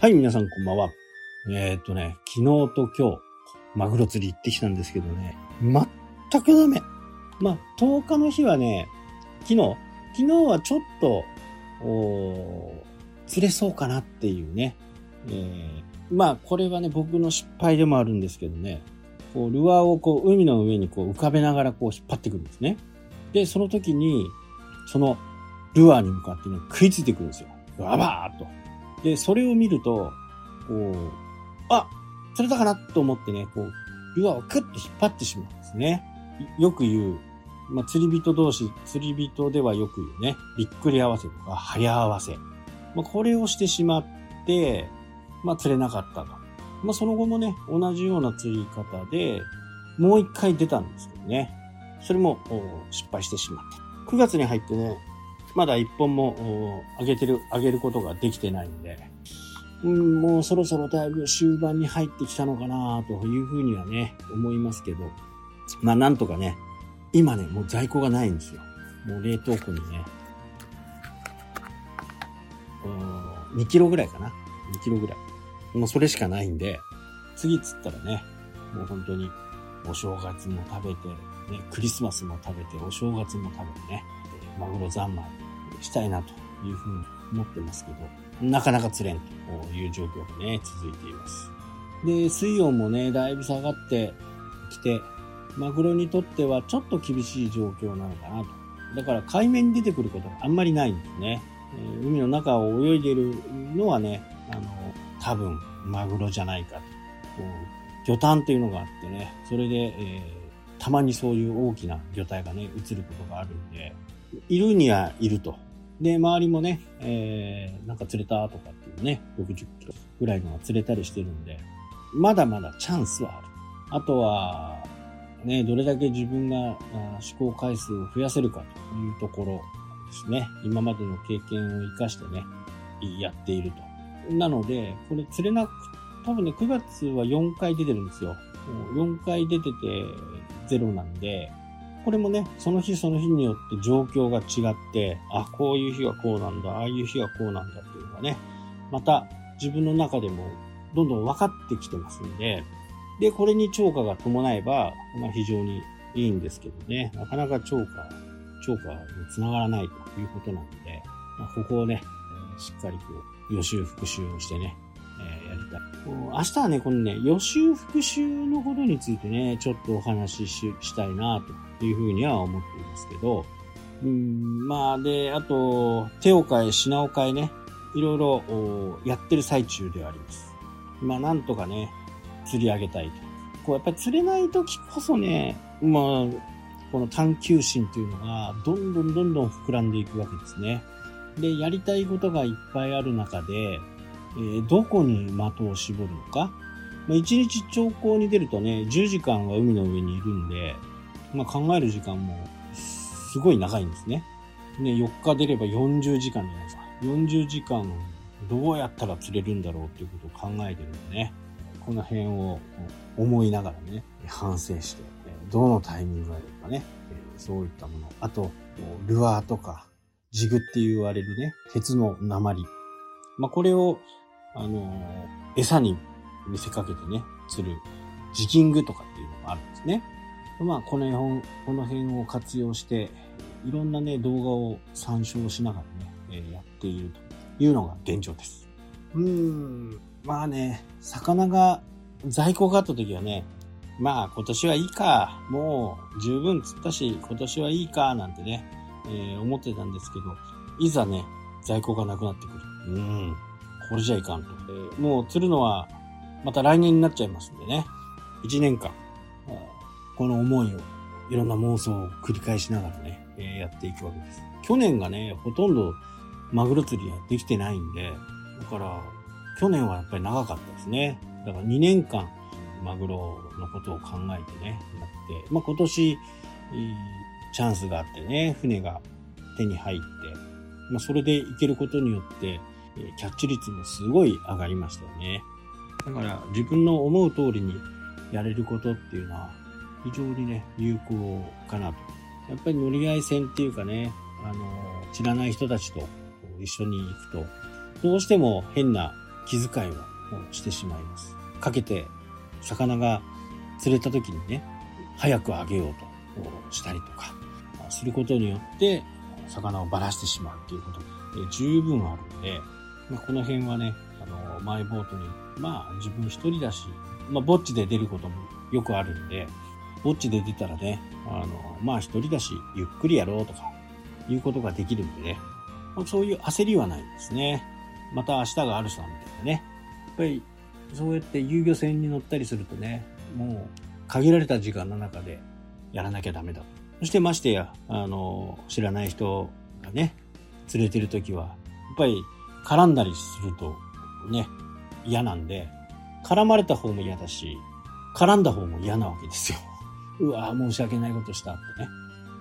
はい、皆さんこんばんは。えーっとね、昨日と今日、マグロ釣り行ってきたんですけどね、全くダメ。まあ、10日の日はね、昨日、昨日はちょっと、お釣れそうかなっていうね。えーまあ、これはね、僕の失敗でもあるんですけどね、こう、ルアーをこう、海の上にこう、浮かべながらこう、引っ張ってくるんですね。で、その時に、その、ルアーに向かってね、食いついてくるんですよ。ババーっと。で、それを見ると、こう、あ釣れたかなと思ってね、こう、ルアーをクッと引っ張ってしまうんですね。よく言う、まあ、釣り人同士、釣り人ではよく言うね、びっくり合わせとか、早合わせ。まあ、これをしてしまって、まあ、釣れなかったと。まあ、その後もね、同じような釣り方で、もう一回出たんですけどね。それも失敗してしまった。9月に入ってね、まだ一本もお上げてる、上げることができてないんで、うん、もうそろそろだいぶ終盤に入ってきたのかなというふうにはね、思いますけど、まあなんとかね、今ね、もう在庫がないんですよ。もう冷凍庫にね、うん2キロぐらいかな。2キロぐらい。もうそれしかないんで、次釣ったらね、もう本当にお正月も食べて、ね、クリスマスも食べて、お正月も食べてね、マグロ三昧したいなというふうに思ってますけど、なかなか釣れんという状況がね、続いています。で、水温もね、だいぶ下がってきて、マグロにとってはちょっと厳しい状況なのかなと。だから海面に出てくることがあんまりないんですね。えー海の中を泳いでるのはね、あの、多分マグロじゃないかと。こう魚探っていうのがあってね、それで、えーたまにそういう大きな魚体がね、映ることがあるんで、いるにはいると。で、周りもね、えーなんか釣れたとかっていうね、60キロぐらいのが釣れたりしてるんで、まだまだチャンスはある。あとは、ね、どれだけ自分があ試行回数を増やせるかというところですね。今までの経験を活かしてね、やっていると。なので、これ釣れなく、多分ね、9月は4回出てるんですよ。4回出ててゼロなんで、これもね、その日その日によって状況が違って、あ、こういう日はこうなんだ、ああいう日はこうなんだっていうのがね、また自分の中でもどんどん分かってきてますんで、で、これに超過が伴えば、まあ非常にいいんですけどね、なかなか超過、超過につながらないということなので、まあ、ここをね、しっかりこう、予習復習をしてね、明日はね、このね、予習復習のことについてね、ちょっとお話ししたいな、というふうには思っていますけど、うん、まあ、で、あと、手を変え、品を変えね、いろいろやってる最中ではあります。まあ、なんとかね、釣り上げたいと。こう、やっぱり釣れない時こそね、まあ、この探求心というのが、どんどんどんどん膨らんでいくわけですね。で、やりたいことがいっぱいある中で、えどこに的を絞るのか。まあ、1日長考に出るとね、10時間は海の上にいるんで、まあ、考える時間もすごい長いんですね。ね、4日出れば40時間じゃないですか。40時間どうやったら釣れるんだろうっていうことを考えてるんでね、この辺を思いながらね、反省して、どのタイミングがいいかね、そういったもの。あと、ルアーとか、ジグって言われるね、鉄の鉛。まあ、これを、あのー餌に見せかけてね、釣る、ジキングとかっていうのがあるんですね。まあ、この辺、この辺を活用して、いろんなね、動画を参照しながらね、えーやっているというのが現状です。うーん、まあね、魚が在庫があった時はね、まあ今年はいいか、もう十分釣ったし、今年はいいか、なんてね、えー思ってたんですけど、いざね、在庫がなくなってくる。うん、これじゃいかんと。えーもう釣るのは、また来年になっちゃいますんでね、一年間、この思いを、いろんな妄想を繰り返しながらね、えーやっていくわけです。去年がね、ほとんどマグロ釣りはできてないんで、だから、去年はやっぱり長かったですね。だから2年間、マグロのことを考えてね、やって、まあ今年、チャンスがあってね、船が手に入って、まあそれで行けることによって、キャッチ率もすごい上がりましたよね。だから自分の思う通りにやれることっていうのは非常にね、有効かなと。やっぱり乗り合い線っていうかね、あの、知らない人たちと一緒に行くと、どうしても変な気遣いをしてしまいます。かけて、魚が釣れた時にね、早くあげようとしたりとか、することによって、魚をばらしてしまうっていうことが十分あるので、まあ、この辺はね、あの、マイボートに、まあ自分一人だし、まあぼっちで出ることもよくあるんで、ぼっちで出たらね、あの、まあ一人だし、ゆっくりやろうとか、いうことができるんでね、まそういう焦りはないんですね。また明日があるさ、みたいなね。やっぱり、そうやって遊漁船に乗ったりするとね、もう、限られた時間の中でやらなきゃダメだと。そしてましてや、あの、知らない人がね、連れてる時は、やっぱり絡んだりするとね、嫌なんで、絡まれた方も嫌だし、絡んだ方も嫌なわけですよ。うわ申し訳ないことしたってね、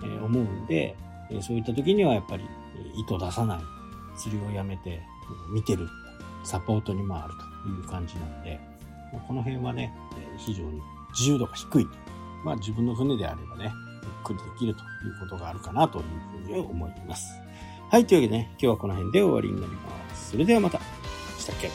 えー、思うんで、え、そういった時にはやっぱり、えー、糸出さない、釣りをやめて、見てる、サポートに回るという感じなんで、この辺はね、え非常に自由度が低いと。まあ自分の船であればね、ゆっくりできるということがあるかなというふうに思います。はい、というわけでね、今日はこの辺で終わりになります。それではまた。したっけ？